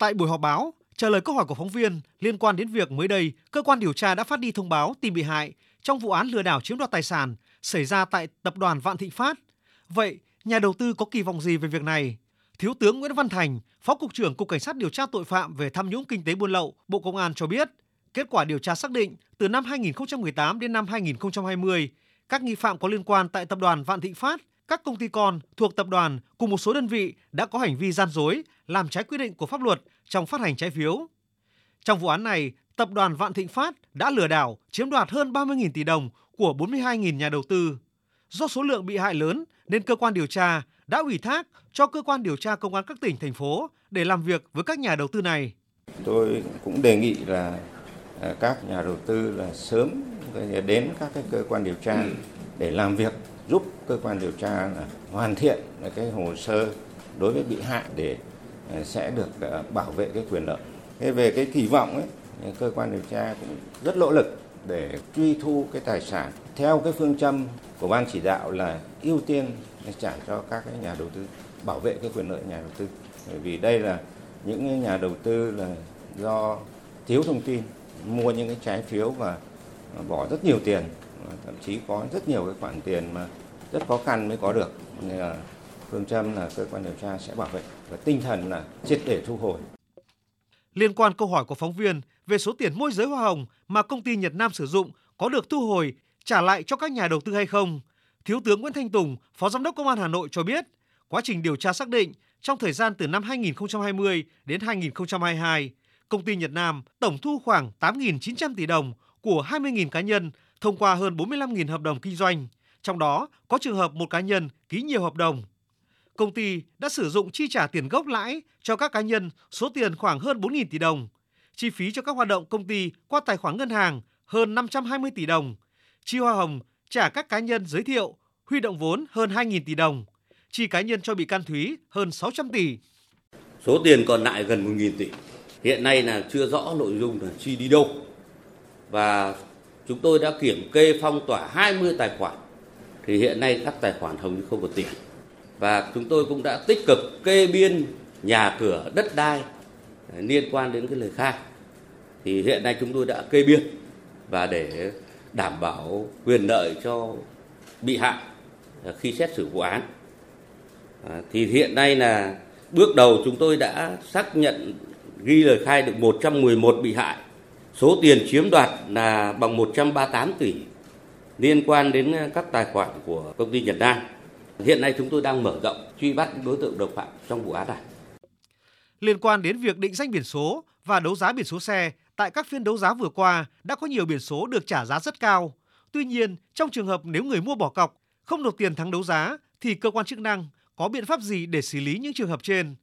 Tại buổi họp báo, trả lời câu hỏi của phóng viên liên quan đến việc mới đây cơ quan điều tra đã phát đi thông báo tìm bị hại trong vụ án lừa đảo chiếm đoạt tài sản xảy ra tại tập đoàn Vạn Thịnh Phát. Vậy, nhà đầu tư có kỳ vọng gì về việc này? Thiếu tướng Nguyễn Văn Thành, Phó cục trưởng Cục Cảnh sát điều tra tội phạm về tham nhũng kinh tế buôn lậu, Bộ Công an cho biết, kết quả điều tra xác định từ năm 2018 đến năm 2020, các nghi phạm có liên quan tại tập đoàn Vạn Thịnh Phát, các công ty con thuộc tập đoàn cùng một số đơn vị đã có hành vi gian dối, làm trái quy định của pháp luật trong phát hành trái phiếu. Trong vụ án này, tập đoàn Vạn Thịnh Phát đã lừa đảo chiếm đoạt hơn 30.000 tỷ đồng của 42.000 nhà đầu tư. Do số lượng bị hại lớn nên cơ quan điều tra đã ủy thác cho cơ quan điều tra công an các tỉnh thành phố để làm việc với các nhà đầu tư này. Tôi cũng đề nghị là à, các nhà đầu tư là sớm đến các cái cơ quan điều tra để làm việc giúp cơ quan điều tra là hoàn thiện cái hồ sơ đối với bị hại để ờ, sẽ được ờ, bảo vệ cái quyền lợi. Thế về cái kỳ vọng ấy, cơ quan điều tra cũng rất nỗ lực để truy thu cái tài sản theo cái phương châm của ban chỉ đạo là ưu tiên trả cho các cái nhà đầu tư bảo vệ cái quyền lợi nhà đầu tư bởi vì đây là những nhà đầu tư là do thiếu thông tin mua những cái trái phiếu và bỏ rất nhiều tiền thậm chí có rất nhiều cái khoản tiền mà rất khó khăn mới có được. Nên là phương châm là cơ quan điều tra sẽ bảo vệ và tinh thần là triệt để thu hồi. Liên quan câu hỏi của phóng viên về số tiền môi giới hoa hồng mà công ty Nhật Nam sử dụng có được thu hồi trả lại cho các nhà đầu tư hay không, Thiếu tướng Nguyễn Thanh Tùng, Phó Giám đốc Công an Hà Nội cho biết, quá trình điều tra xác định trong thời gian từ năm 2020 đến 2022, công ty Nhật Nam tổng thu khoảng 8.900 tỷ đồng của 20.000 cá nhân thông qua hơn 45.000 hợp đồng kinh doanh, trong đó có trường hợp một cá nhân ký nhiều hợp đồng. Công ty đã sử dụng chi trả tiền gốc lãi cho các cá nhân số tiền khoảng hơn 4.000 tỷ đồng, chi phí cho các hoạt động công ty qua tài khoản ngân hàng hơn 520 tỷ đồng, chi hoa hồng trả các cá nhân giới thiệu, huy động vốn hơn 2.000 tỷ đồng, chi cá nhân cho bị can Thúy hơn 600 tỷ. Số tiền còn lại gần 1.000 tỷ. Hiện nay là chưa rõ nội dung là chi đi đâu. Và chúng tôi đã kiểm kê phong tỏa 20 tài khoản. Thì hiện nay các tài khoản hầu như không có tiền. Và chúng tôi cũng đã tích cực kê biên nhà cửa đất đai liên quan đến cái lời khai. Thì hiện nay chúng tôi đã kê biên và để đảm bảo quyền lợi cho bị hại à, khi xét xử vụ án. À, thì hiện nay là bước đầu chúng tôi đã xác nhận ghi lời khai được 111 bị hại. Số tiền chiếm đoạt là bằng 138 tỷ liên quan đến các tài khoản của công ty Nhật Nam. Hiện nay chúng tôi đang mở rộng truy bắt đối tượng đồng phạm trong vụ án này. Liên quan đến việc định danh biển số và đấu giá biển số xe tại các phiên đấu giá vừa qua đã có nhiều biển số được trả giá rất cao. Tuy nhiên, trong trường hợp nếu người mua bỏ cọc, không nộp tiền thắng đấu giá thì cơ quan chức năng có biện pháp gì để xử lý những trường hợp trên?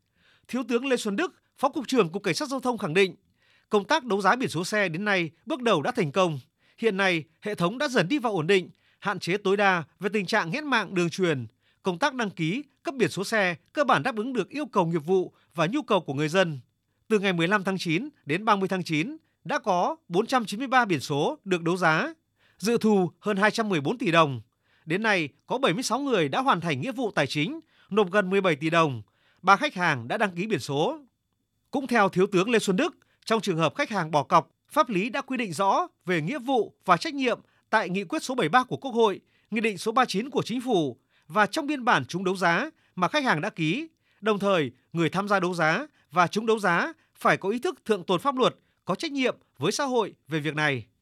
Thiếu tướng Lê Xuân Đức, Phó cục trưởng Cục Cảnh sát giao thông khẳng định, công tác đấu giá biển số xe đến nay bước đầu đã thành công. Hiện nay, hệ thống đã dần đi vào ổn định, hạn chế tối đa về tình trạng nghẽn mạng đường truyền. Công tác đăng ký, cấp biển số xe cơ bản đáp ứng được yêu cầu nghiệp vụ và nhu cầu của người dân. Từ ngày 15 tháng 9 đến 30 tháng 9, đã có 493 biển số được đấu giá, dự thù hơn 214 tỷ đồng. Đến nay, có 76 người đã hoàn thành nghĩa vụ tài chính, nộp gần 17 tỷ đồng. Ba khách hàng đã đăng ký biển số. Cũng theo Thiếu tướng Lê Xuân Đức, trong trường hợp khách hàng bỏ cọc, pháp lý đã quy định rõ về nghĩa vụ và trách nhiệm tại Nghị quyết số 73 của Quốc hội, Nghị định số 39 của Chính phủ và trong biên bản trúng đấu giá mà khách hàng đã ký. Đồng thời, người tham gia đấu giá và trúng đấu giá phải có ý thức thượng tôn pháp luật có trách nhiệm với xã hội về việc này.